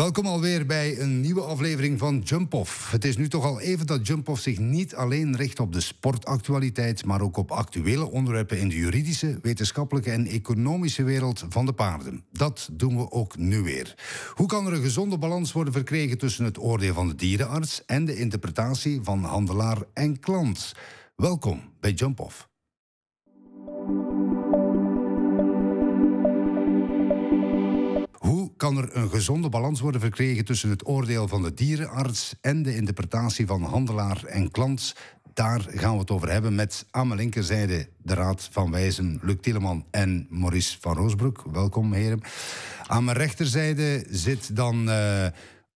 Welkom alweer bij een nieuwe aflevering van Jump Off. Het is nu toch al even dat Jump Off zich niet alleen richt op de sportactualiteit, maar ook op actuele onderwerpen in de juridische, wetenschappelijke en economische wereld van de paarden. Dat doen we ook nu weer. Hoe kan er een gezonde balans worden verkregen tussen het oordeel van de dierenarts en de interpretatie van handelaar en klant? Welkom bij Jump Off. Kan er een gezonde balans worden verkregen tussen het oordeel van de dierenarts en de interpretatie van handelaar en klant. Daar gaan we het over hebben met aan mijn linkerzijde de Raad van Wijzen, Luc Tieleman en Maurice van Roosbroek. Welkom, heren. Aan mijn rechterzijde zit dan uh,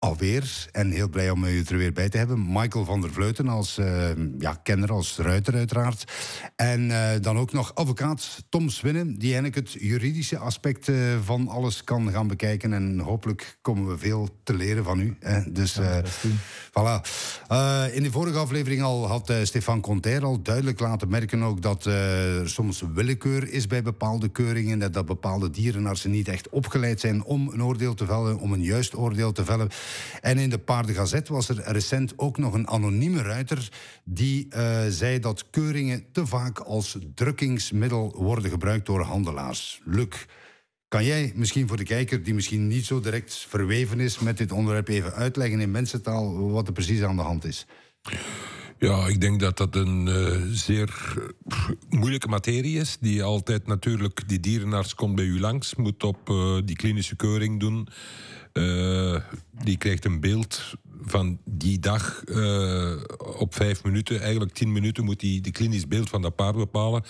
alweer, en heel blij om u er weer bij te hebben, Michael van der Vleuten als uh, ja, kenner, als ruiter uiteraard. En uh, dan ook nog advocaat Tom Swinnen, die eigenlijk het juridische aspect uh, van alles kan gaan bekijken. En hopelijk komen we veel te leren van u. Hè. Dus voilà. in de vorige aflevering al had Stefan Conter al duidelijk laten merken ook dat er soms willekeur is bij bepaalde keuringen. Dat, dat bepaalde dierenartsen niet echt opgeleid zijn om een oordeel te vellen, om een juist oordeel te vellen. En in de Paardengazet was er recent ook nog een anonieme ruiter die uh, zei dat keuringen te vaak als drukkingsmiddel worden gebruikt door handelaars. Luc, kan jij misschien voor de kijker die misschien niet zo direct verweven is met dit onderwerp even uitleggen in mensentaal wat er precies aan de hand is? Ja, ik denk dat dat een uh, zeer moeilijke materie is. Die altijd natuurlijk, die dierenarts komt bij u langs, moet op uh, die klinische keuring doen. Uh, die krijgt een beeld van die dag uh, op vijf minuten. Eigenlijk tien minuten moet hij de klinisch beeld van dat paard bepalen.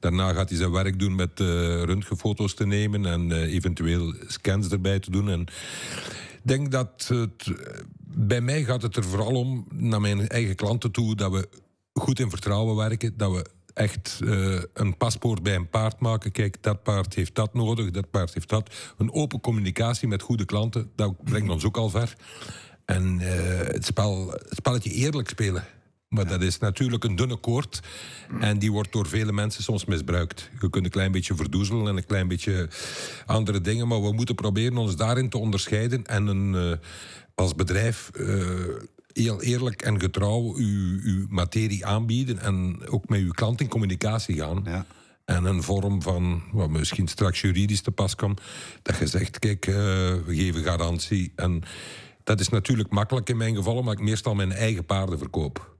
Daarna gaat hij zijn werk doen met uh, röntgenfoto's te nemen en eventueel scans erbij te doen. En ik denk dat het, bij mij gaat het er vooral om, naar mijn eigen klanten toe, dat we goed in vertrouwen werken. Dat we echt uh, een paspoort bij een paard maken. Kijk, dat paard heeft dat nodig, dat paard heeft dat. Een open communicatie met goede klanten, dat brengt ons ook al ver. En uh, het, spel, het spelletje eerlijk spelen. Maar ja. dat is natuurlijk een dunne koord. En die wordt door vele mensen soms misbruikt. Je kunt een klein beetje verdoezelen en een klein beetje andere dingen. Maar we moeten proberen ons daarin te onderscheiden. En een, uh, als bedrijf heel eerlijk en getrouw uw, uw materie aanbieden en ook met uw klant in communicatie gaan. Ja. En een vorm van, wat misschien straks juridisch te pas komt, dat je zegt, kijk, uh, we geven garantie. En dat is natuurlijk makkelijk in mijn geval, omdat ik meestal mijn eigen paarden verkoop.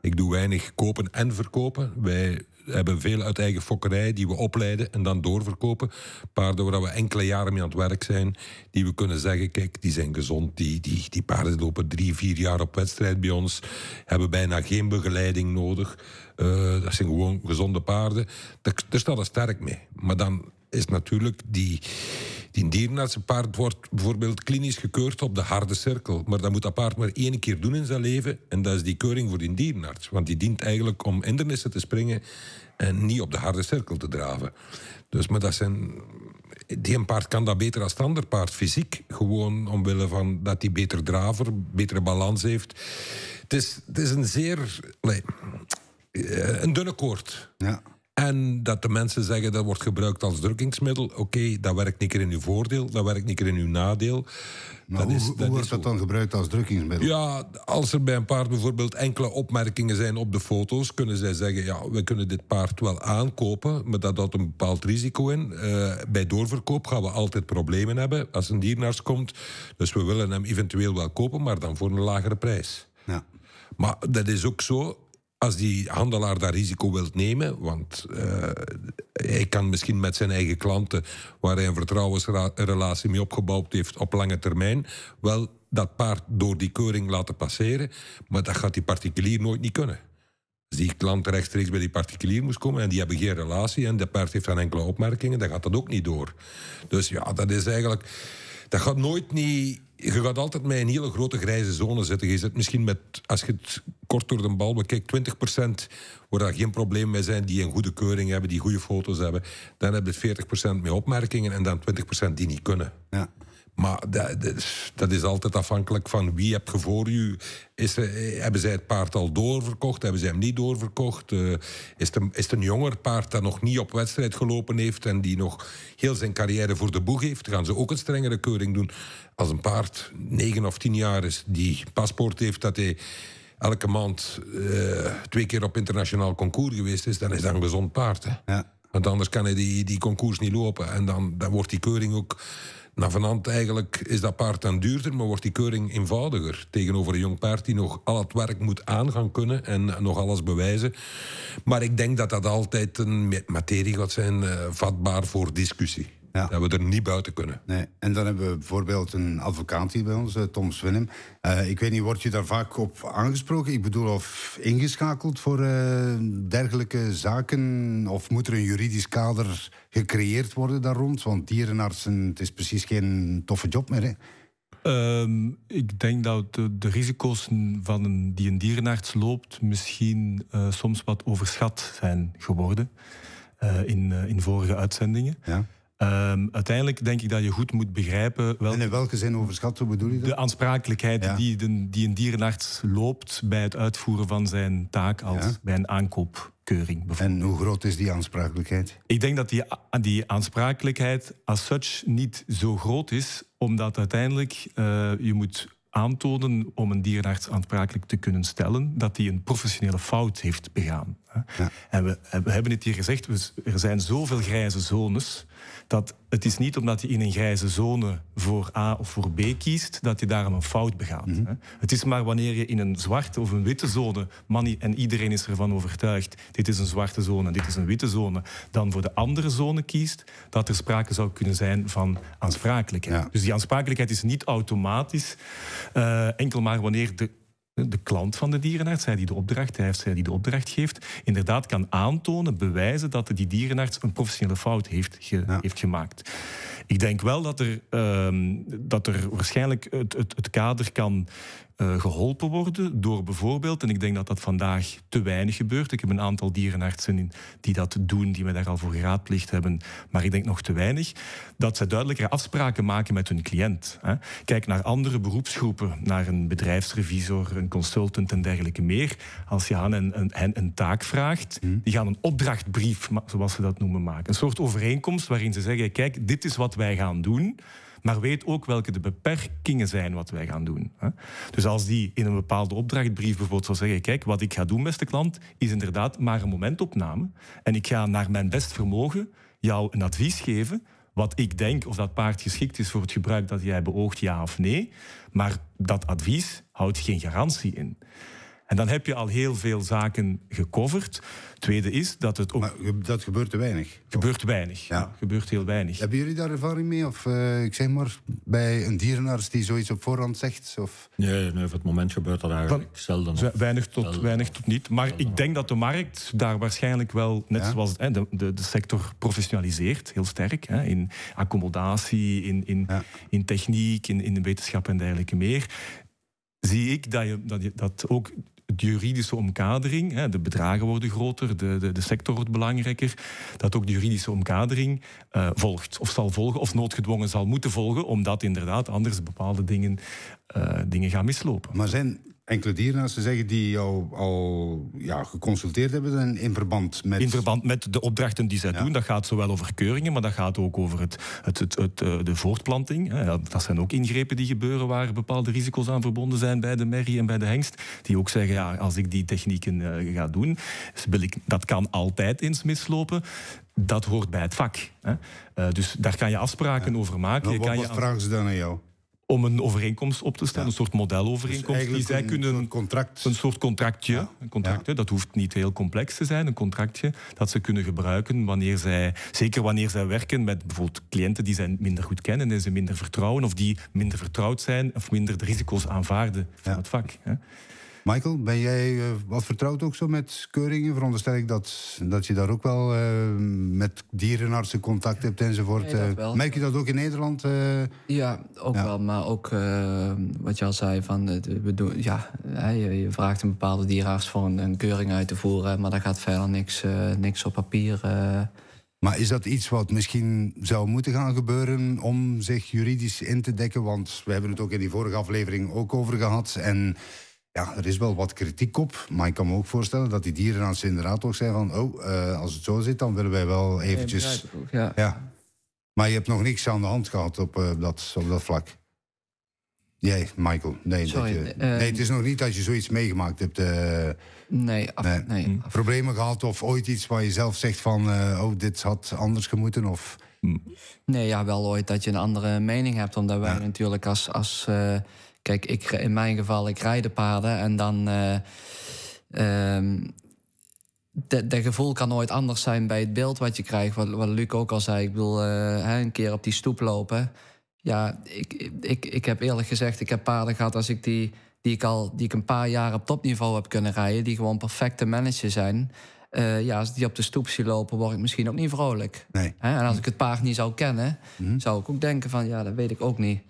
Ik doe weinig kopen en verkopen. Wij hebben veel uit eigen fokkerij die we opleiden en dan doorverkopen. Paarden waar we enkele jaren mee aan het werk zijn, die we kunnen zeggen: kijk, die zijn gezond. Die, die, die paarden lopen drie, vier jaar op wedstrijd bij ons, hebben bijna geen begeleiding nodig. Uh, dat zijn gewoon gezonde paarden. Daar, daar staat er sterk mee. Maar dan is natuurlijk die die dierenartsenpaard wordt bijvoorbeeld klinisch gekeurd op de harde cirkel. Maar dat moet dat paard maar één keer doen in zijn leven. En dat is die keuring voor die dierenarts. Want die dient eigenlijk om hindernissen te springen en niet op de harde cirkel te draven. Dus, maar dat zijn... Die een paard kan dat beter als het ander paard, fysiek. Gewoon omwille van dat hij beter draver, betere balans heeft. Het is, het is een zeer... Eh, een dunne koord. Ja. En dat de mensen zeggen dat wordt gebruikt als drukkingsmiddel. Oké, okay, dat werkt niet keer in uw voordeel, dat werkt niet keer in uw nadeel. Maar dat hoe, is, dat hoe wordt dat dan gebruikt als drukkingsmiddel? Ja, als er bij een paard bijvoorbeeld enkele opmerkingen zijn op de foto's, kunnen zij zeggen: ja, we kunnen dit paard wel aankopen, maar dat houdt een bepaald risico in. Uh, bij doorverkoop gaan we altijd problemen hebben als een dierenarts komt. Dus we willen hem eventueel wel kopen, maar dan voor een lagere prijs. Ja. Maar dat is ook zo als die handelaar dat risico wilt nemen, want uh, hij kan misschien met zijn eigen klanten, waar hij een vertrouwensrelatie mee opgebouwd heeft op lange termijn, wel dat paard door die keuring laten passeren, maar dat gaat die particulier nooit niet kunnen. Als die klant rechtstreeks bij die particulier moest komen en die hebben geen relatie en dat paard heeft dan enkele opmerkingen, dan gaat dat ook niet door. Dus ja, dat is eigenlijk. Dat gaat nooit niet je gaat altijd met een hele grote grijze zone zitten. Je zit misschien met, als je het kort door de bal bekijkt, 20% waar daar geen probleem mee zijn, die een goede keuring hebben, die goede foto's hebben. Dan heb je 40% met opmerkingen en dan 20% die niet kunnen. Ja. Maar dat, dat, is, dat is altijd afhankelijk van wie heb je voor je. Is er, hebben zij het paard al doorverkocht? Hebben ze hem niet doorverkocht? Uh, is, het, is het een jonger paard dat nog niet op wedstrijd gelopen heeft en die nog heel zijn carrière voor de boeg heeft? Gaan ze ook een strengere keuring doen? Als een paard negen of tien jaar is, die paspoort heeft dat hij elke maand uh, twee keer op internationaal concours geweest is, dan is dat een gezond paard. Hè? Ja. Want anders kan hij die, die concours niet lopen. En dan, dan wordt die keuring ook nou, vanand eigenlijk is dat paard dan duurder, maar wordt die keuring eenvoudiger. Tegenover een jong paard die nog al het werk moet aan gaan kunnen en nog alles bewijzen. Maar ik denk dat dat altijd een materie gaat zijn, uh, vatbaar voor discussie. Ja. Dat we er niet buiten kunnen. Nee. En dan hebben we bijvoorbeeld een advocaat hier bij ons, eh, Tom Swinem. Uh, ik weet niet, word je daar vaak op aangesproken? Ik bedoel, of ingeschakeld voor uh, dergelijke zaken? Of moet er een juridisch kader gecreëerd worden daar rond? Want dierenartsen, het is precies geen toffe job meer, hè? Um, ik denk dat de, de risico's van een, die een dierenarts loopt misschien uh, soms wat overschat zijn geworden in, in vorige uitzendingen. Ja. Um, uiteindelijk denk ik dat je goed moet begrijpen... Welke, en in welke zin overschat, hoe bedoel je dat? De aansprakelijkheid die, de, die, een dierenarts loopt bij het uitvoeren van zijn taak als bij een aankoopkeuring. En hoe groot is die aansprakelijkheid? Ik denk dat die, die aansprakelijkheid als such niet zo groot is, omdat uiteindelijk uh, je moet aantonen om een dierenarts aansprakelijk te kunnen stellen dat hij een professionele fout heeft begaan. Ja. En we, we, hebben het hier gezegd, er zijn zoveel grijze zones dat het is niet omdat je in een grijze zone voor A of voor B kiest, dat je daarom een fout begaat. Mhm. Het is maar wanneer je in een zwarte of een witte zone, man, en iedereen is ervan overtuigd, dit is een zwarte zone en dit is een witte zone, dan voor de andere zone kiest, dat er sprake zou kunnen zijn van aansprakelijkheid. Dus die aansprakelijkheid is niet automatisch uh, enkel maar wanneer de de klant van de dierenarts, zij die de opdracht heeft, zij die de opdracht geeft, inderdaad kan aantonen, bewijzen dat die dierenarts een professionele fout heeft, heeft gemaakt. Ik denk wel dat er, uh, dat er waarschijnlijk het, het, het kader kan uh, geholpen worden door bijvoorbeeld, en ik denk dat dat vandaag te weinig gebeurt. Ik heb een aantal dierenartsen die dat doen, die me daar al voor geraadplicht hebben, maar ik denk nog te weinig, dat ze duidelijker afspraken maken met hun cliënt. Hè. Kijk naar andere beroepsgroepen, naar een bedrijfsrevisor, een consultant en dergelijke meer. Als je aan hen een, een, taak vraagt, hmm. die gaan een opdrachtbrief, zoals ze dat noemen, maken. Een soort overeenkomst waarin ze zeggen, kijk, dit is wat wij gaan doen maar weet ook welke de beperkingen zijn wat wij gaan doen. Dus als die in een bepaalde opdrachtbrief bijvoorbeeld zou zeggen, kijk, wat ik ga doen, beste klant, is inderdaad maar een momentopname en ik ga naar mijn best vermogen jou een advies geven wat ik denk of dat paard geschikt is voor het gebruik dat jij beoogt, ja of nee. Maar dat advies houdt geen garantie in. En dan heb je al heel veel zaken gecoverd. Tweede is dat het ook... Maar dat gebeurt te weinig. Gebeurt weinig, ja. Gebeurt heel weinig. Hebben jullie daar ervaring mee? Of uh, ik zeg maar, bij een dierenarts die zoiets op voorhand zegt? Of... Nee, nee, op het moment gebeurt dat eigenlijk Van, zelden. Weinig tot, weinig tot niet. Maar ik denk dat de markt daar waarschijnlijk wel, net zoals hè, de, de, de, sector professionaliseert, heel sterk. Hè, in accommodatie, in, in, in techniek, in, in de wetenschap en dergelijke meer zie ik dat, je, dat, je, dat ook juridische omkadering, hè, de bedragen worden groter, de, de, de, sector wordt belangrijker, dat ook de juridische omkadering uh, volgt of zal volgen of noodgedwongen zal moeten volgen, omdat inderdaad anders bepaalde dingen, uh, dingen gaan mislopen. Maar zijn enkele dierenartsen zeggen die jou al ja, geconsulteerd hebben in verband met... In verband met de opdrachten die zij doen. Dat gaat zowel over keuringen, maar dat gaat ook over het, het, het, het eh, de voortplanting. Dat zijn ook ingrepen die gebeuren waar bepaalde risico's aan verbonden zijn bij de merrie en bij de hengst. Die ook zeggen, ja, als ik die technieken uh, ga doen, wil ik, dat kan altijd eens mislopen dat hoort bij het vak. Hè. Uh, dus daar kan je afspraken over maken. Nou, wat, kan wat vragen ze dan aan jou? Om een overeenkomst op te stellen, een soort modelovereenkomst. Dus die zij een kunnen, soort contract. Een soort contractje. Een contractje. Dat hoeft niet heel complex te zijn. Een contractje dat ze kunnen gebruiken wanneer zij, zeker wanneer zij werken met bijvoorbeeld cliënten die zij minder goed kennen en ze minder vertrouwen, of die minder vertrouwd zijn of minder de risico's aanvaarden van het vak. Michael, ben jij uh, wat vertrouwd ook zo met keuringen? Veronderstel ik dat, dat je daar ook wel uh, met dierenartsen contact hebt enzovoort. Uh, merk je dat ook in Nederland? ja, ook ja. wel. Maar ook wat je al zei, van, we doen, ja, je, je, vraagt een bepaalde dierenarts voor een, een, keuring uit te voeren... maar daar gaat verder niks, niks op papier Maar is dat iets wat misschien zou moeten gaan gebeuren om zich juridisch in te dekken? Want we hebben het ook in die vorige aflevering ook over gehad. En ja, er is wel wat kritiek op. Maar ik kan me ook voorstellen dat die dierenartsen inderdaad ook zijn van... oh, uh, als het zo zit, dan willen wij wel eventjes... Ja, ja. Maar je hebt nog niks aan de hand gehad op, uh, dat, op dat vlak. Nee, Michael. Nee, Sorry, dat je, uh, nee, het is nog niet dat je zoiets meegemaakt hebt. Uh, nee, af, nee. nee af. Problemen gehad of ooit iets waar je zelf zegt van... Uh, oh, dit had anders gemoeten of... Nee, ja, wel ooit dat je een andere mening hebt. Omdat wij ja. natuurlijk als... als kijk, ik, in mijn geval, ik rijd de paarden en dan... Um, de, de, gevoel kan nooit anders zijn bij het beeld wat je krijgt. Wat, wat Luc ook al zei. Ik bedoel, een keer op die stoep lopen ja, ik, ik, ik heb eerlijk gezegd, ik heb paarden gehad als ik die, die, ik al, die ik een paar jaar op topniveau heb kunnen rijden, die gewoon perfecte managers zijn. Uh, ja, als die op de stoep zie lopen, word ik misschien ook niet vrolijk. Nee. En als ik het paard niet zou kennen, mm. zou ik ook denken van ja, dat weet ik ook niet.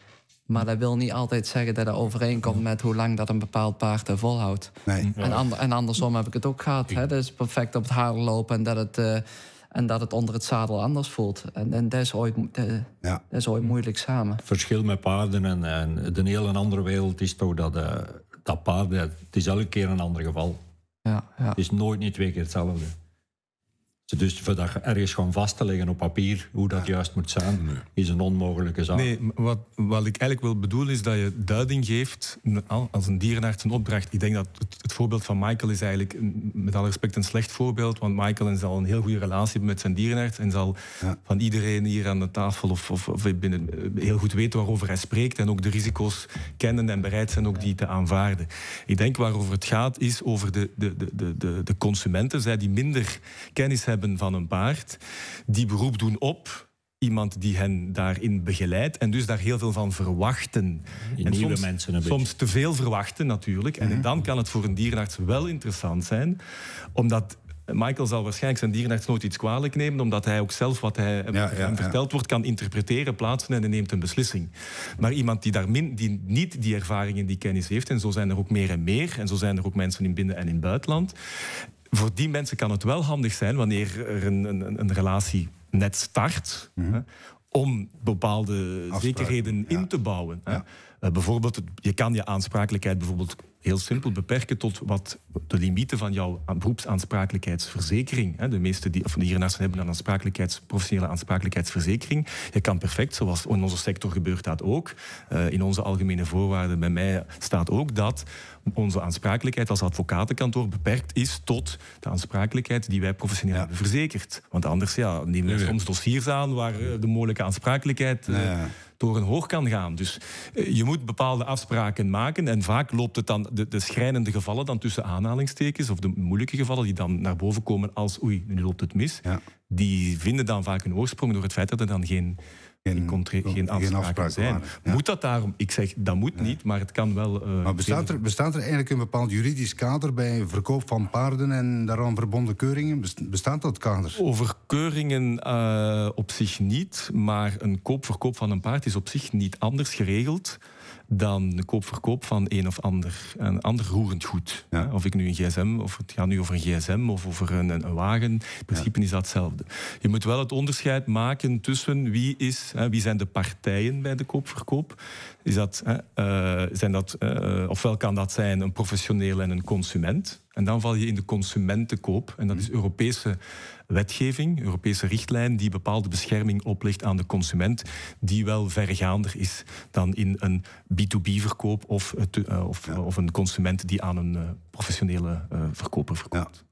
Maar dat wil niet altijd zeggen dat dat overeenkomt met hoe lang dat een bepaald paard volhoudt. Nee. En, ander, en andersom heb ik het ook gehad. Hè? Dat is perfect op het haar lopen en dat het. Uh, en dat het onder het zadel anders voelt. En, en dat, is ooit, dat, ja. dat is ooit moeilijk samen. Het verschil met paarden en, en de hele andere wereld is toch dat, uh, dat paarden... Het is elke keer een ander geval. Ja, ja. Het is nooit niet twee keer hetzelfde. Dus voor dat ergens gewoon vast te leggen op papier hoe dat juist moet zijn, is een onmogelijke zaak. Nee, wat, wat ik eigenlijk wil bedoelen is dat je duiding geeft als een dierenarts een opdracht. Ik denk dat het, het, voorbeeld van Michael is eigenlijk met alle respect een slecht voorbeeld, want Michael zal een heel goede relatie hebben met zijn dierenarts en zal ja. van iedereen hier aan de tafel of, of, of, binnen heel goed weten waarover hij spreekt en ook de risico's kennen en bereid zijn ook die te aanvaarden. Ik denk waarover het gaat is over de, de, de, de, de consumenten, zij die minder kennis hebben van een paard, die beroep doen op iemand die hen daarin begeleidt en dus daar heel veel van verwachten. Die en nieuwe soms, mensen een soms te veel verwachten natuurlijk. En mm-hmm. dan kan het voor een dierenarts wel interessant zijn, omdat Michael zal waarschijnlijk zijn dierenarts nooit iets kwalijk nemen, omdat hij ook zelf wat hij ja, ja, verteld wordt kan interpreteren, plaatsen en hij neemt een beslissing. Maar iemand die, daar min, die niet die ervaring en die kennis heeft, en zo zijn er ook meer en meer, en zo zijn er ook mensen in binnen- en in buitenland, voor die mensen kan het wel handig zijn wanneer er een, een, een relatie net start. Mm -hmm. hè, om bepaalde zekerheden ja. in te bouwen. Ja. Uh, bijvoorbeeld, je kan je aansprakelijkheid bijvoorbeeld heel simpel beperken tot wat de limieten van jouw beroepsaansprakelijkheidsverzekering. Hè. De meeste die, of de dierenartsen hebben een aansprakelijkheids, professionele aansprakelijkheidsverzekering. Je kan perfect, zoals in onze sector gebeurt dat ook. Uh, in onze algemene voorwaarden bij mij staat ook dat onze aansprakelijkheid als advocatenkantoor beperkt is tot de aansprakelijkheid die wij professioneel ja. hebben verzekerd. Want anders ja, nemen we soms dossiers aan waar de mogelijke aansprakelijkheid uh, ja. Door een hoog kan gaan. Dus uh, je moet bepaalde afspraken maken en vaak loopt het dan de, de schrijnende gevallen dan tussen aanhalingstekens of de moeilijke gevallen die dan naar boven komen als oei, nu loopt het mis. Ja. Die vinden dan vaak een oorsprong door het feit dat er dan geen geen, geen, geen afspraken, afspraken zijn. Ja. Moet dat daarom? Ik zeg, dat moet ja. niet, maar het kan wel... Uh, maar bestaat er, bestaat er eigenlijk een bepaald juridisch kader bij verkoop van paarden en daaraan verbonden keuringen? Bestaat dat kader? Over keuringen uh, op zich niet, maar een koop-verkoop van een paard is op zich niet anders geregeld dan de koop-verkoop van een of ander, een ander roerend goed. Ja. Of ik nu een gsm, of het gaat nu over een gsm of over een, een wagen. In principe ja. is dat hetzelfde. Je moet wel het onderscheid maken tussen wie, is, wie zijn de partijen bij de koop-verkoop. Is dat, uh, zijn dat, uh, ofwel kan dat zijn een professioneel en een consument. En dan val je in de consumentenkoop. En dat is Europese wetgeving, Europese richtlijn, die bepaalde bescherming oplegt aan de consument, die wel vergaander is dan in een B2B-verkoop of, uh, of, ja. of, een consument die aan een professionele verkoper verkoopt. Ja.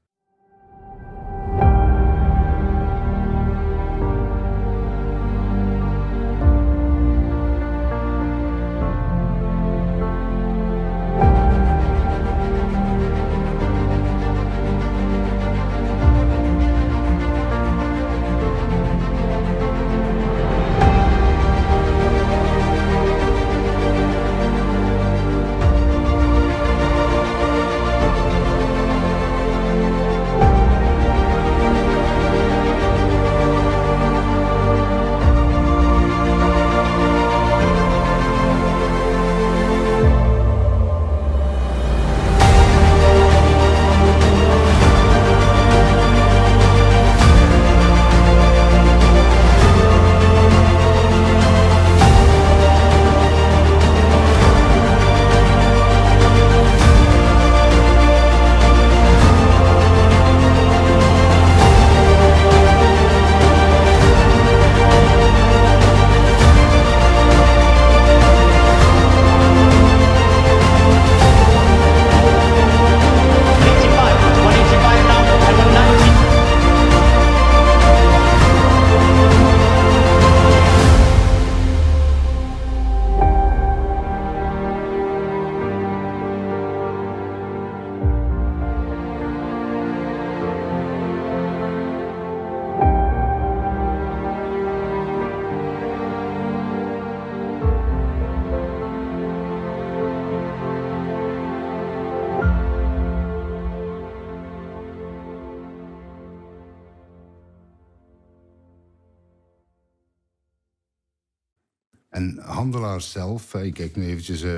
Handelaars zelf, ik kijk nu eventjes uh,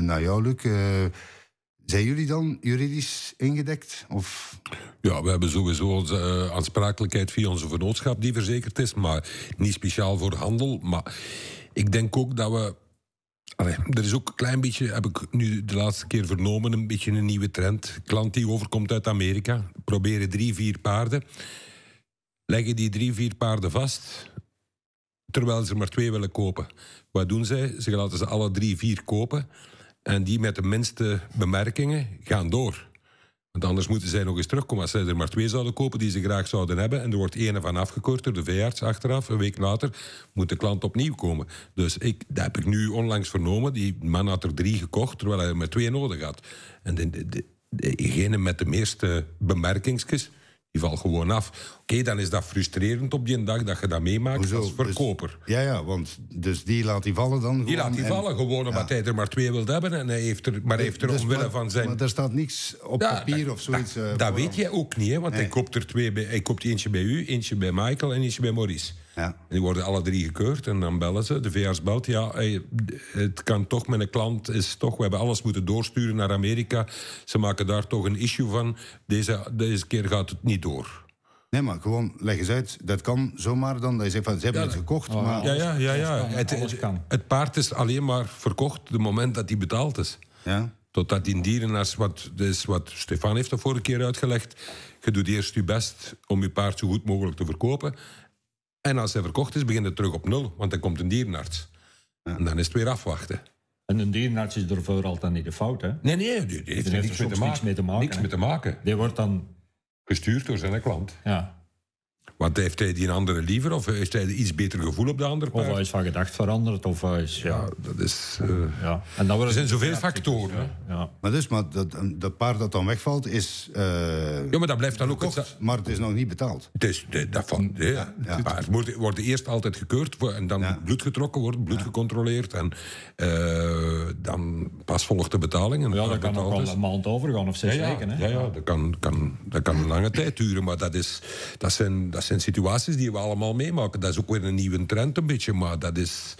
naar jou, Luc. Uh, zijn jullie dan juridisch ingedekt? Of? Ja, we hebben sowieso onze aansprakelijkheid via onze vennootschap die verzekerd is, maar niet speciaal voor handel. Maar ik denk ook dat we er is ook een klein beetje, heb ik nu de laatste keer vernomen, een beetje een nieuwe trend. Klant die overkomt uit Amerika, proberen drie, vier paarden. Leggen die drie, vier paarden vast, terwijl ze maar twee willen kopen. Wat doen zij? Ze laten ze alle drie, vier kopen. En die met de minste bemerkingen gaan door. Want anders moeten zij nog eens terugkomen. Als zij er maar twee zouden kopen die ze graag zouden hebben... en er wordt één van afgekort door de veearts achteraf... een week later moet de klant opnieuw komen. Dus ik, dat heb ik nu onlangs vernomen. Die man had er drie gekocht, terwijl hij er maar twee nodig had. En de, degene met de meeste bemerkingsjes die valt gewoon af. Oké, dan is dat frustrerend op die dag dat je dat meemaakt Hoezo? als dus- verkoper. ja, ja, want dus die laat die vallen dan Die laat die vallen gewoon omdat hij er maar twee wil hebben en hij heeft er, maar heeft er dus omwille van zijn... Maar er staat niks op papier of zoiets... Dat, uh, dat weet je ook niet, hè, want hij koopt er twee bij... Hij koopt eentje bij u, eentje bij Michael en eentje bij Maurice. Ja. En die worden alle drie gekeurd en dan bellen ze. De VS belt, ja, het kan toch met een klant, is toch, we hebben alles moeten doorsturen naar Amerika. Ze maken daar toch een issue van. Deze, deze keer gaat het niet door. Nee, maar gewoon leg eens uit. Dat kan zomaar dan. Dat je zegt van ze hebben het gekocht. Oh, maar... Ja, ja, ja. ja. Het, het, het, paard is alleen maar verkocht het moment dat hij betaald is. Ja. Totdat die dierenarts, wat, dus wat Stefan heeft de vorige keer uitgelegd. Je doet eerst je best om je paard zo goed mogelijk te verkopen. En als hij verkocht is, begint het terug op nul. Want dan komt een dierenarts. En dan is het weer afwachten. En een dierenarts is er vooral dan niet de fout, hè? Nee, nee, die, heeft er niks, mee te, niks mee te maken. Niks mee te maken. Die wordt dan gestuurd door zijn klant. Ja. Want heeft hij die een andere liever? Of heeft hij iets beter gevoel op de andere paard? Of hij is van gedacht veranderd. Of hij is, ja. dat is... Uh, ja. En er zijn zoveel factoren. Ja. Maar dus, maar dat, dat paard dat dan wegvalt is... Uh, ja, maar dat blijft dan ook... Het, maar het is nog niet betaald. Het is, dat van, ja, ja. paard wordt, wordt eerst altijd gekeurd. En dan bloed getrokken wordt, bloed gecontroleerd. En uh, dan pas volgt de betaling. En ja, dat kan ook al een maand overgaan of zes weken. Hè? Ja, ja, dat, kan, kan, dat kan een lange tijd duren. Maar dat, is, dat zijn... Dat zijn situaties die we allemaal meemaken. Dat is ook weer een nieuwe trend een beetje, maar dat is...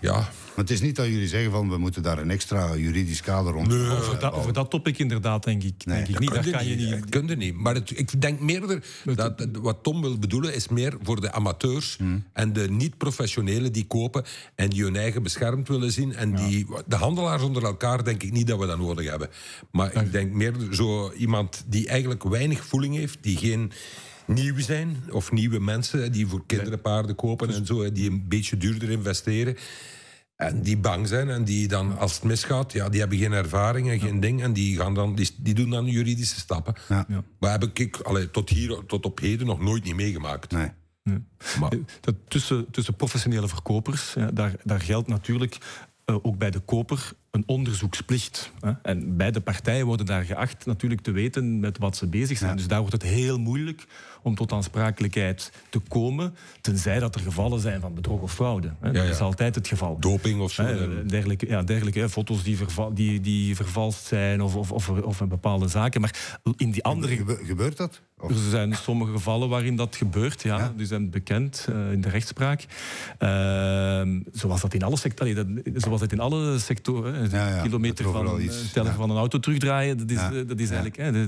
Ja, maar het is niet dat jullie zeggen van we moeten daar een extra juridisch kader rond. Nee, over, dat, over dat topic inderdaad denk ik, denk ik niet. Dat kan je niet. kun je niet. Maar het, ik denk meer dat, wat Tom wil bedoelen is meer voor de amateurs hmm. en de niet-professionelen die kopen en die hun eigen beschermd willen zien. En die, de handelaars onder elkaar denk ik niet dat we dat nodig hebben. Maar ik denk meer zo iemand die eigenlijk weinig voeling heeft, die geen nieuw zijn. Of nieuwe mensen die voor kinderen paarden kopen en zo. Die een beetje duurder investeren. En die bang zijn en die dan, als het misgaat, ja, die hebben geen ervaring en geen ding. En die, gaan dan, die, die doen dan juridische stappen. Ja. Maar heb ik allee, tot, hier, tot op heden nog nooit niet meegemaakt. Nee. Maar. Dat tussen, tussen professionele verkopers, ja, daar, daar geldt natuurlijk uh, ook bij de koper een onderzoeksplicht. Hè? En beide partijen worden daar geacht natuurlijk te weten met wat ze bezig zijn. Dus daar wordt het heel moeilijk om tot aansprakelijkheid te komen, tenzij dat er gevallen zijn van bedrog of fraude. Hè? Dat is altijd het geval. Doping of zo. Hè? Dergelijke, ja, dergelijke hè? foto's die, die, die vervalst zijn of, of, of, of een bepaalde zaken. Maar in die andere... gebeurt dat? Er zijn sommige gevallen waarin dat gebeurt, ja. Die zijn bekend uh, in de rechtspraak. Uh, zoals dat in alle sectoren... Zoals dat in alle sectoren ja, kilometer van iets, van een auto terugdraaien. Dat is, eh, dat is eigenlijk. Hè,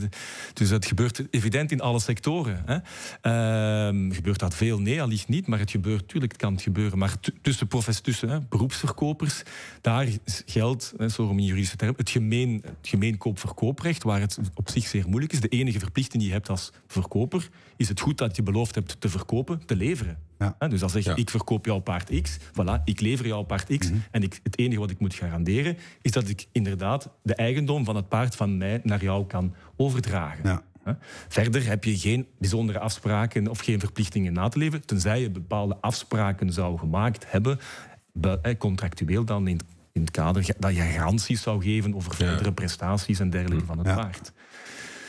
dus het gebeurt evident in alle sectoren. Hè. Uh, gebeurt dat veel? Nee, allicht niet. Maar het gebeurt, natuurlijk kan het gebeuren. Maar tussen, tussen hè, beroepsverkopers, daar geldt, hè, zo om een juridische term, het, gemeen, het gemeenkoopverkooprecht, waar het op zich zeer moeilijk is. De enige verplichting die je hebt als verkoper, is het goed dat je beloofd hebt te verkopen, te leveren. Ja. Dus dan zeg je, ik verkoop jouw paard X, voilà, ik lever jouw paard X. Mhm. En ik, het enige wat ik moet garanderen, is dat ik inderdaad de eigendom van het paard van mij naar jou kan overdragen. Ja. Verder heb je geen bijzondere afspraken of geen verplichtingen na te leven, tenzij je bepaalde afspraken zou gemaakt hebben, contractueel dan in, in het kader dat je garanties zou geven over verdere prestaties en dergelijke van het paard.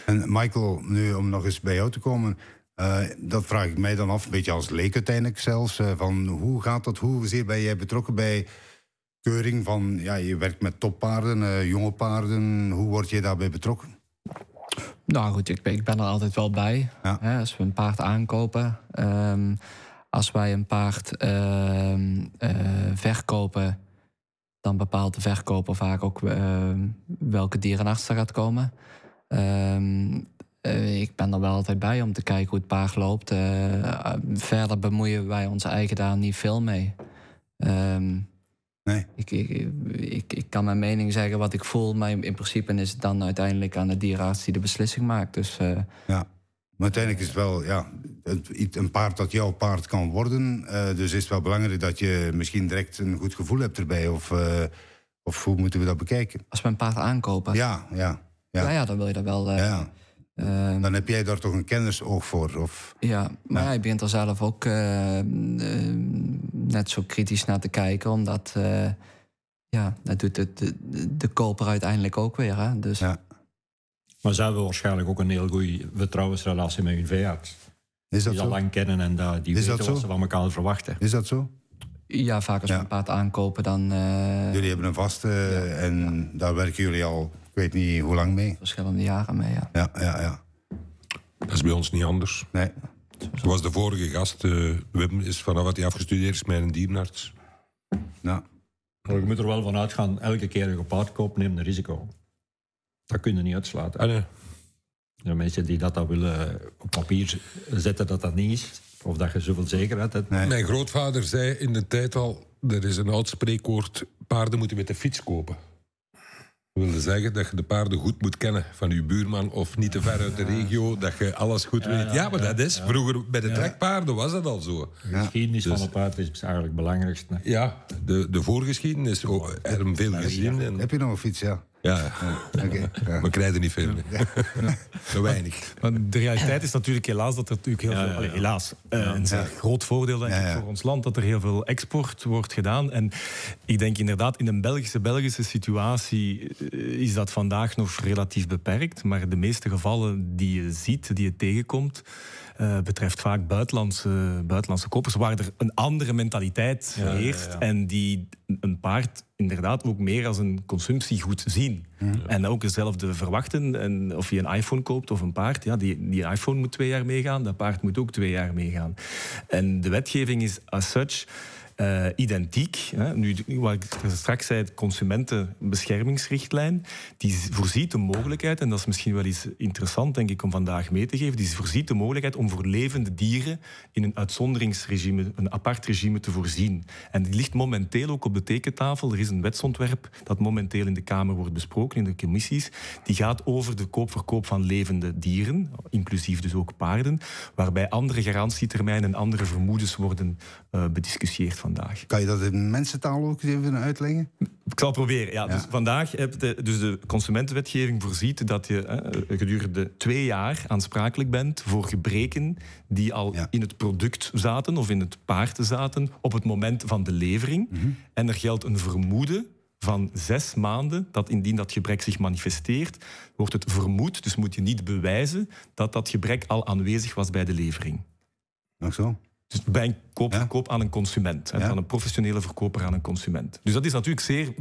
En Michael, nu om nog eens bij jou te komen. Uh, dat vraag ik mij dan af, een beetje als leek uiteindelijk zelfs. Uh, van hoe gaat dat? Hoezeer ben jij betrokken bij keuring van... Ja, je werkt met toppaarden, uh, jonge paarden. Hoe word je daarbij betrokken? Nou goed, ik ben, ik ben er altijd wel bij. Ja. Hè, als we een paard aankopen. Um, als wij een paard ehm, eh, verkopen, dan bepaalt de verkoper vaak ook ehm, welke dierenarts er gaat komen. Ehm, eh, ik ben er wel altijd bij om te kijken hoe het paard loopt. Eh, verder bemoeien wij onze eigen daar niet veel mee. Ehm, Nee. ik, ik, ik, ik kan mijn mening zeggen wat ik voel, maar in principe is het dan uiteindelijk aan de dierenarts die de beslissing maakt. Dus eh, Ja. Maar uiteindelijk is het wel ja, een paard dat jouw paard kan worden. eh, dus is het wel belangrijk dat je misschien direct een goed gevoel hebt erbij. Of, eh, of hoe moeten we dat bekijken? als we een paard aankopen, Ja, ja. Ja. Ja, Ja, dan wil je dat wel. eh, ja. ehm, Dan heb jij daar toch een kennisoog voor? Of, Ja, maar Ja. hij begint er zelf ook eh, eh, net zo kritisch naar te kijken, omdat eh, ja, dat doet de, de, de koper uiteindelijk ook weer. Hè? Dus ja. Maar ze hebben waarschijnlijk ook een heel goede vertrouwensrelatie met hun veearts. Is dat Die al zo? lang kennen en dat, die Is dat weten zo? wat ze van elkaar verwachten. Is dat zo? ja, vaak als we Ja. een paard aankopen, dan eh, Jullie hebben een vaste en daar werken jullie al, weet niet hoe lang mee. verschillende jaren mee. Ja. Ja, ja, ja. Dat is bij ons niet anders. Nee. Zoals de vorige gast, eh, Wim, is vanaf wat hij afgestudeerd is met een dierenarts. Ja. Maar je moet er wel van uitgaan, elke keer dat je een paard koopt, neem een risico. Dat kun je niet uitsluiten. Ah, nee. Zijn mensen die dat dan willen op papier zetten dat dat niet is. Of dat je zoveel zekerheid hebt. Nee. Mijn grootvader zei in de tijd al, er is een oud spreekwoord, paarden moeten met de fiets kopen. Dat wilde zeggen dat je de paarden goed moet kennen van je buurman of niet te ver uit de regio, dat je alles goed weet. Ja, maar dat is, vroeger bij de trekpaarden was dat al zo. De geschiedenis van een paard is eigenlijk het belangrijkste. Ja, de, de voorgeschiedenis, oh, er veel gezien. En, Heb je nog een fiets? Ja. Ja, we krijgen er niet veel. Zo weinig. Maar de realiteit is natuurlijk helaas dat er natuurlijk heel veel... allee, helaas, eh, een zeer groot voordeel denk ik, voor ons land... dat er heel veel export wordt gedaan. En ik denk inderdaad, in een Belgische, Belgische situatie... eh, is dat vandaag nog relatief beperkt. Maar de meeste gevallen die je ziet, die je tegenkomt... eh, betreft vaak buitenlandse, buitenlandse kopers... waar er een andere mentaliteit heerst... en die een paard inderdaad ook meer als een consumptiegoed zien. En ook hetzelfde verwachten. En of je een iPhone koopt of een paard, ja, die, die iPhone moet twee jaar meegaan, dat paard moet ook twee jaar meegaan. En de wetgeving is as such eh, identiek. Hè. Nu, wat ik straks zei, de consumentenbeschermingsrichtlijn, die voorziet de mogelijkheid, en dat is misschien wel iets interessant denk ik om vandaag mee te geven, die voorziet de mogelijkheid om voor levende dieren in een uitzonderingsregime, een apart regime te voorzien. En die ligt momenteel ook op de tekentafel. Er is een wetsontwerp dat momenteel in de Kamer wordt besproken, in de commissies. Die gaat over de koopverkoop van levende dieren, inclusief dus ook paarden, waarbij andere garantietermijnen en andere vermoedens worden eh, bediscussieerd vandaag. Kan je dat in mensentaal ook even uitleggen? Ik zal het proberen. Ja, Dus vandaag heb de, dus de consumentenwetgeving voorziet dat je eh, gedurende twee jaar aansprakelijk bent voor gebreken die al Ja. in het product zaten of in het paard zaten op het moment van de levering. En er geldt een vermoeden van zes maanden dat indien dat gebrek zich manifesteert, wordt het vermoed, dus moet je niet bewijzen dat dat gebrek al aanwezig was bij de levering. Nog zo? Dus bij een koop, Ja. verkoop aan een consument. hè, Ja. Van een professionele verkoper aan een consument. Dus dat is natuurlijk zeer...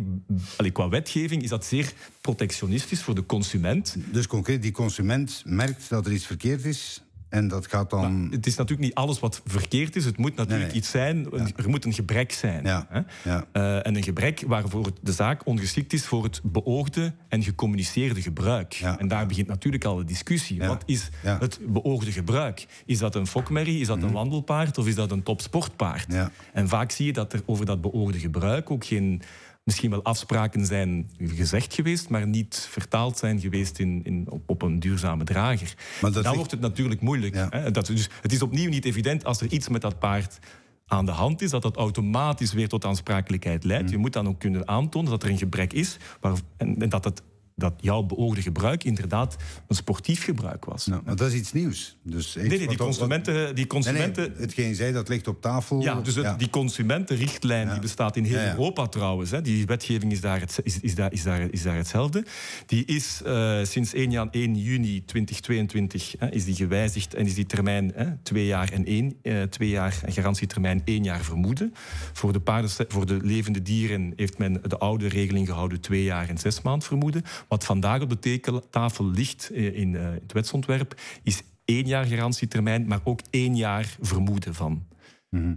Allee, qua wetgeving is dat zeer protectionistisch voor de consument. Dus concreet, die consument merkt dat er iets verkeerd is en dat gaat dan... Het is natuurlijk niet alles wat verkeerd is. Het moet natuurlijk Nee, nee. iets zijn... Er moet een gebrek zijn. Ja. Hè? Ja. Eh, en een gebrek waarvoor de zaak ongeschikt is voor het beoogde en gecommuniceerde gebruik. En daar begint natuurlijk al de discussie. Wat is het beoogde gebruik? Is dat een fokmerrie, is dat een wandelpaard of is dat een topsportpaard? Mhm. En vaak zie je dat er over dat beoogde gebruik ook geen... Misschien wel afspraken zijn gezegd geweest, maar niet vertaald zijn geweest in, in, op, op een duurzame drager. Maar dat Dan wordt het natuurlijk moeilijk. Ja. Hè? Dat, dus het is opnieuw niet evident als er iets met dat paard aan de hand is, dat dat automatisch weer tot aansprakelijkheid leidt. Mm. Je moet dan ook kunnen aantonen dat er een gebrek is waar, en, en dat, het, dat jouw beoogde gebruik inderdaad een sportief gebruik was. Nou, maar dat is iets nieuws. Dus nee, nee, die consumenten... Die Nee, nee, consumenten hetgeen zei, dat ligt op tafel. ja, dus het- die consumentenrichtlijn die bestaat in heel Ja. Europa trouwens. Hè. Die wetgeving is daar, het, is, is, daar, is, daar, is daar hetzelfde. Die is eh, sinds 1, jan- 1 juni 2022 hè, is die gewijzigd en is die termijn hè, twee jaar en één, eh, twee jaar en garantietermijn één jaar vermoeden. Voor de, paarden, voor de levende dieren heeft men de oude regeling gehouden twee jaar en zes maand vermoeden. Wat vandaag op de tekentafel ligt eh, in eh, het wetsontwerp is één jaar garantietermijn, maar ook één jaar vermoeden van.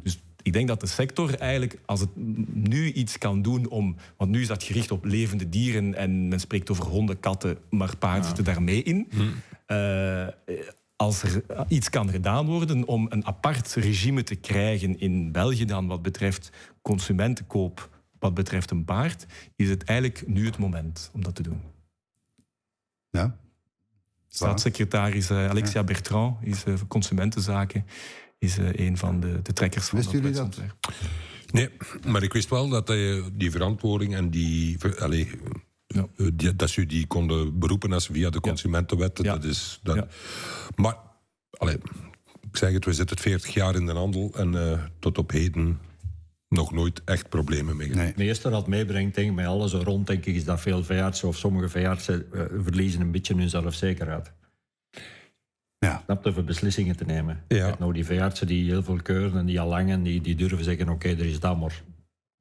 Dus ik denk dat de sector eigenlijk, als het nu iets kan doen om... Want nu is dat gericht op levende dieren en men spreekt over honden, katten, maar paarden zitten daarmee in. Eh, als er iets kan gedaan worden om een apart regime te krijgen in België dan wat betreft consumentenkoop, wat betreft een paard, is het eigenlijk nu het moment om dat te doen. Ja. Staatssecretaris eh, Alexia Bertrand is uh, consumentenzaken is uh, een van de, de trekkers van Wisten dat jullie dat? wetsontwerp. Nee, maar ik wist wel dat je die verantwoording en die... Allee, Ja. eh, die- dat ze die konden beroepen als via de consumentenwet. Ja. Dat is, dat, Ja. Maar, allee, ik zeg het, we zitten 40 jaar in de handel en eh, tot op heden nog nooit echt problemen mee gehad. Nee. Het meeste dat meebrengt, denk ik, met alles er rond, denk ik, is dat veel veeartsen of sommige veeartsen eh, verliezen een beetje hun zelfzekerheid. Ja. Snap je, voor beslissingen te nemen. Ja. Nou, die veeartsen die heel veel keuren en die al lang en die, die durven zeggen, oké, er is dat, maar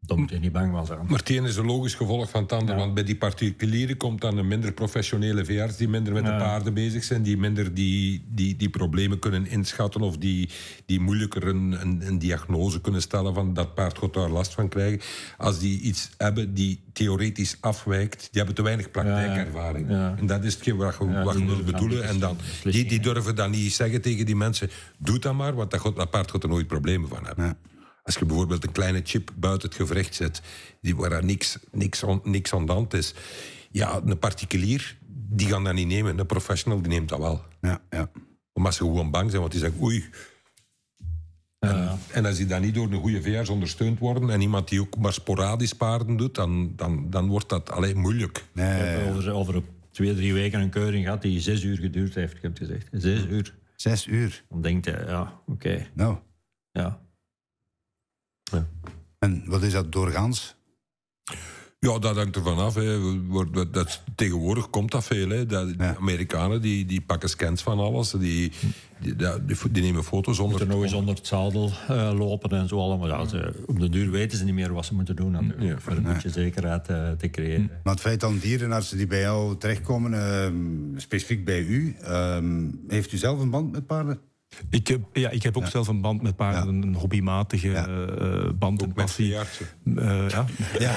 daar moet je niet bang van zijn. Maar het een is een logisch gevolg van het ander. Ja. Want bij die particulieren komt dan een minder professionele veearts... die minder met de Ja. paarden bezig zijn... die minder die, die, die problemen kunnen inschatten... of die, die moeilijker een, een, een diagnose kunnen stellen... van dat paard gaat daar last van krijgen. Als die iets hebben die theoretisch afwijkt... die hebben te weinig praktijkervaring. Ja. En dat is hetgeen wat je, Ja, wat je dan bedoelen. die En dan, die, die durven dan niet zeggen tegen die mensen... doe dat maar, want dat, gaat, dat paard gaat er nooit problemen van hebben. Als je bijvoorbeeld een kleine chip buiten het gewricht zet, die, waar er niks, niks, on- niks aan de hand is. Ja, een particulier, die gaan dat niet nemen. Een professional, die neemt dat wel. Ja, ja. Omdat ze gewoon bang zijn, want die zeggen oei. En, en als die dan niet door een goede veearts ondersteund worden... en iemand die ook maar sporadisch paarden doet... dan, dan, dan wordt dat alleen moeilijk. Nee, Ik heb over, over twee, drie weken een keuring gehad die zes uur geduurd heeft, ik heb het gezegd. Zes uur. zes uur. Dan denkt je, ja, oké, Nou, ja. En wat is dat doorgaans? Ja, dat hangt er vanaf. Hè. Wordt- dat- dat- tegenwoordig komt dat veel. Hè. Dat, Ja. Amerikanen die, die pakken scans van alles. Die, die, die, die nemen foto's zonder... Moeten nog eens onder het zadel eh, lopen en zo allemaal. Ja, ze, op de duur weten ze niet meer wat ze moeten doen natuurlijk, Ja. voor een beetje zekerheid eh, te creëren. Maar het feit dat dierenartsen die bij jou terechtkomen, ehm, specifiek bij u, ehm, heeft u zelf een band met paarden? Ik heb, ja, ik heb ook zelf een band met paarden, een hobbymatige Ja. eh, band en passie. Eh, ja. Ja.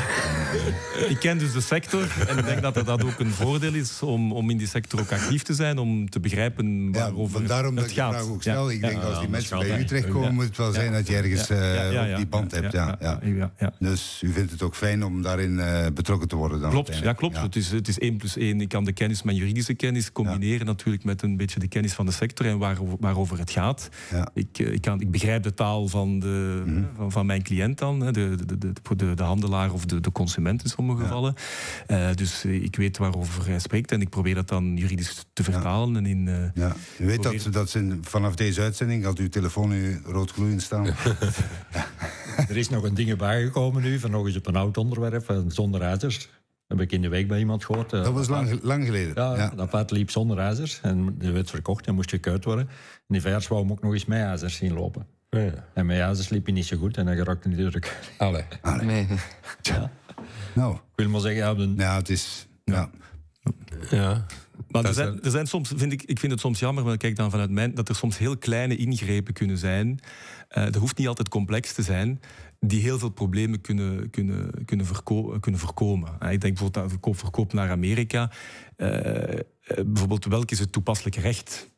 Ik ken dus de sector en ik denk dat dat ook een voordeel is om, om in die sector ook actief te zijn, om te begrijpen Ja, waarover daarom dat het ik de gaat. vraag ook Ja. stel. Ik Ja. denk als die mensen bij u terechtkomen, Ja. moet het wel zijn dat je ergens Ja, ja, eh, ja, ook ja, die band hebt. Ja, ja. ja, ja. Dus u vindt het ook fijn om daarin eh, betrokken te worden dan Klopt, ja, klopt. Het, is, het is één plus één. Ik kan de kennis, mijn juridische kennis, combineren natuurlijk met een beetje de kennis van de sector en waarover, waarover het gaat. Ja. Ik, eh, ik, kan, ik begrijp de taal van, de, Mhm. van, van mijn cliënt dan, hè, de, de, de, de, de handelaar of de, de consument in sommige gevallen. Eh, dus eh, ik weet waarover hij spreekt en ik probeer dat dan juridisch te vertalen. En in, eh, Ja. U weet dat, Probeer- dat ze in- vanaf deze uitzending had uw telefoon nu rood gloeiend staan. Er is nog een ding bijgekomen nu, van nog eens op een oud onderwerp, van zonder ijzers. Heb ik in de week bij iemand gehoord. eh, Dat was lang, lang geleden. Ja, Ja. dat paard liep zonder ijzers en er werd verkocht en moest gekuit worden. En die veearts wou hem ook nog eens met ijzers zien lopen. Ja. En met ijzers liep hij niet zo goed en hij geraakte niet druk. Allee. Nee. Nou, Ik wil maar zeggen, ja, de, ja, het is... Ja. Ja. Maar er zijn, er soms, vind ik, ik vind het soms jammer, maar kijk dan vanuit mijn, dat er soms heel kleine ingrepen kunnen zijn. Eh dat hoeft niet altijd complex te zijn, die heel veel problemen kunnen, kunnen, kunnen, voorko- kunnen voorkomen. Eh, Ik denk bijvoorbeeld aan verkoop, verkoop naar Amerika. Eh, bijvoorbeeld, welk is het toepasselijk recht?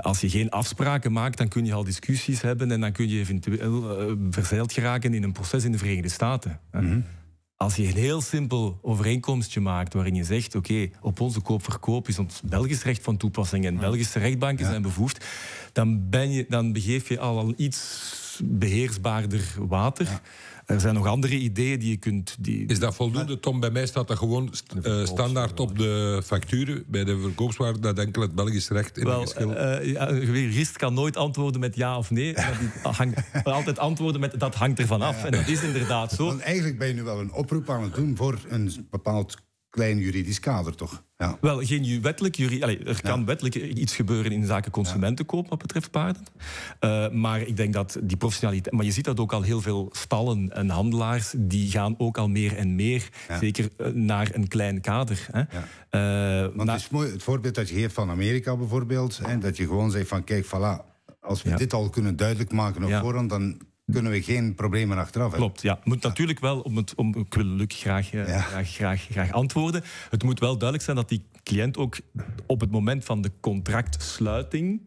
Als je geen afspraken maakt, dan kun je al discussies hebben en dan kun je eventueel verzeild geraken in een proces in de Verenigde Staten. hè. Als je een heel simpel overeenkomstje maakt waarin je zegt: oké, op onze koopverkoop is ons Belgisch recht van toepassing en Belgische rechtbanken zijn bevoegd, dan, ben je, dan begeef je al al iets beheersbaarder water. Er zijn nog andere ideeën die je kunt. Die, Is dat voldoende, Tom? Bij mij staat dat gewoon st- eh, standaard op de facturen. Bij de verkoopswaarde, dat enkel het Belgisch recht in wel, geschil. eh, ja, een jurist kan nooit antwoorden met ja of nee. maar die hangt, altijd antwoorden met dat hangt ervan af. En dat is inderdaad zo. Want eigenlijk ben je nu wel een oproep aan het doen voor een bepaald klein juridisch kader, toch? Ja. Wel, geen wettelijk juri- Allee, er kan wettelijk iets gebeuren in zaken consumentenkoop wat betreft paarden. Eh, maar ik denk dat die professionaliteit... Maar je ziet dat ook al heel veel stallen en handelaars... die gaan ook al meer en meer, zeker eh, naar een klein kader. Hè. Eh, Want na- het is mooi, het voorbeeld dat je geeft van Amerika bijvoorbeeld, hè, dat je gewoon zegt van kijk, voilà, Als we dit al kunnen duidelijk maken op voorhand, dan kunnen we geen problemen achteraf hebben. Klopt, ja. Moet natuurlijk wel, om het, om, ik wil Luc graag, eh, Ja. graag, graag, graag antwoorden. Het moet wel duidelijk zijn dat die cliënt ook op het moment van de contractsluiting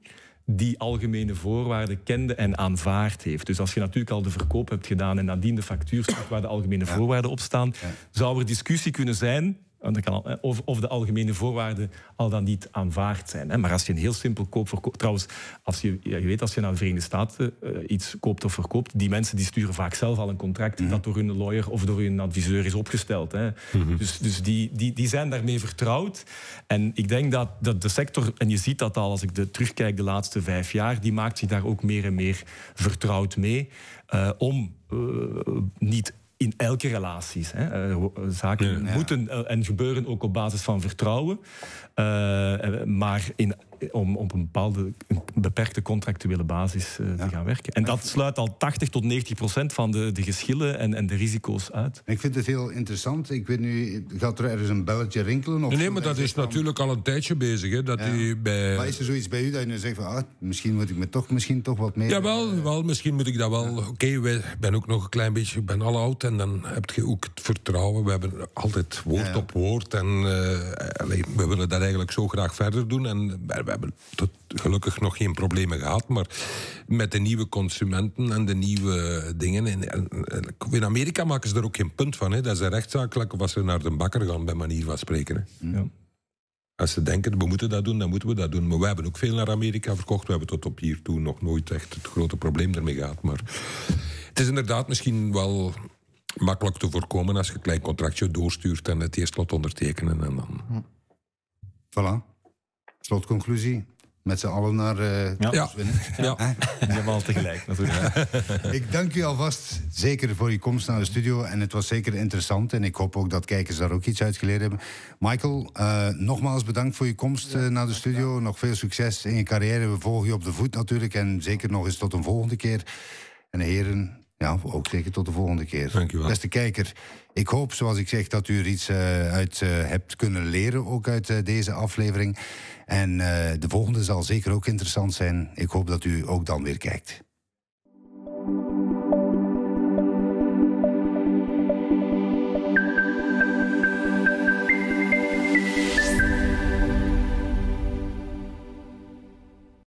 die algemene voorwaarden kende en aanvaard heeft. Dus als je natuurlijk al de verkoop hebt gedaan en nadien de factuur waar de algemene voorwaarden op staan, zou er discussie kunnen zijn dat kan al, hè, of, of de algemene voorwaarden al dan niet aanvaard zijn. Hè. Maar als je een heel simpel koop verkoopt... Trouwens, als je, ja, je weet als je naar de Verenigde Staten eh, iets koopt of verkoopt... die mensen die sturen vaak zelf al een contract... dat door hun lawyer of door hun adviseur is opgesteld. Hè. Dus, dus die, die, die zijn daarmee vertrouwd. En ik denk dat, dat de sector... En je ziet dat al als ik de, terugkijk de laatste vijf jaar... die maakt zich daar ook meer en meer vertrouwd mee... eh, om eh, niet in elke relaties. Hè. Eh, zaken moeten eh, en gebeuren ook op basis van vertrouwen. Eh, eh, maar in, om op een bepaalde een beperkte contractuele basis eh, te gaan werken. En dat sluit al 80 tot 90 procent van de, de geschillen en, en de risico's uit. Ik vind het heel interessant. Ik weet nu, gaat er ergens een belletje rinkelen? Of Nee, maar dat is natuurlijk al een tijdje bezig. Hè, dat Ja. die bij... Maar is er zoiets bij u dat je nu zegt van, ah, misschien moet ik me toch, misschien toch wat meer... Jawel, wel, misschien moet ik dat wel. Oké, wij ik ben ook nog een klein beetje, ik ben al oud en dan heb je ook het vertrouwen. We hebben altijd woord Ja. op woord en eh, allee, we willen dat eigenlijk zo graag verder doen. En hebben tot gelukkig nog geen problemen gehad, maar met de nieuwe consumenten en de nieuwe dingen. En, en- en in Amerika maken ze er ook geen punt van. Hè. Dat is een rechtszaak, als ze naar de bakker gaan, bij manier van spreken. Hè. Ja. Als ze denken, we moeten dat doen, dan moeten we dat doen. Maar we hebben ook veel naar Amerika verkocht. We hebben tot op hier toe nog nooit echt het grote probleem ermee gehad. Maar het is inderdaad misschien wel makkelijk te voorkomen als je een klein contractje doorstuurt en het eerst laat ondertekenen. En dan... Voilà. Slotconclusie. Met z'n allen naar eh Ja. Tops winnen. Ja. Helemaal tegelijk natuurlijk. Ik dank u alvast zeker voor uw komst naar de studio. En het was zeker interessant. En ik hoop ook dat kijkers daar ook iets uit geleerd hebben. Michael, eh, nogmaals bedankt voor uw komst eh, naar de studio. Nog veel succes in je carrière. We volgen je op de voet natuurlijk. En zeker nog eens tot een volgende keer. En de heren, ja, ook zeker tot de volgende keer. Beste kijker, ik hoop, zoals ik zeg, dat u er iets eh, uit eh, hebt kunnen leren. Ook uit eh, deze aflevering. En de volgende zal zeker ook interessant zijn. Ik hoop dat u ook dan weer kijkt.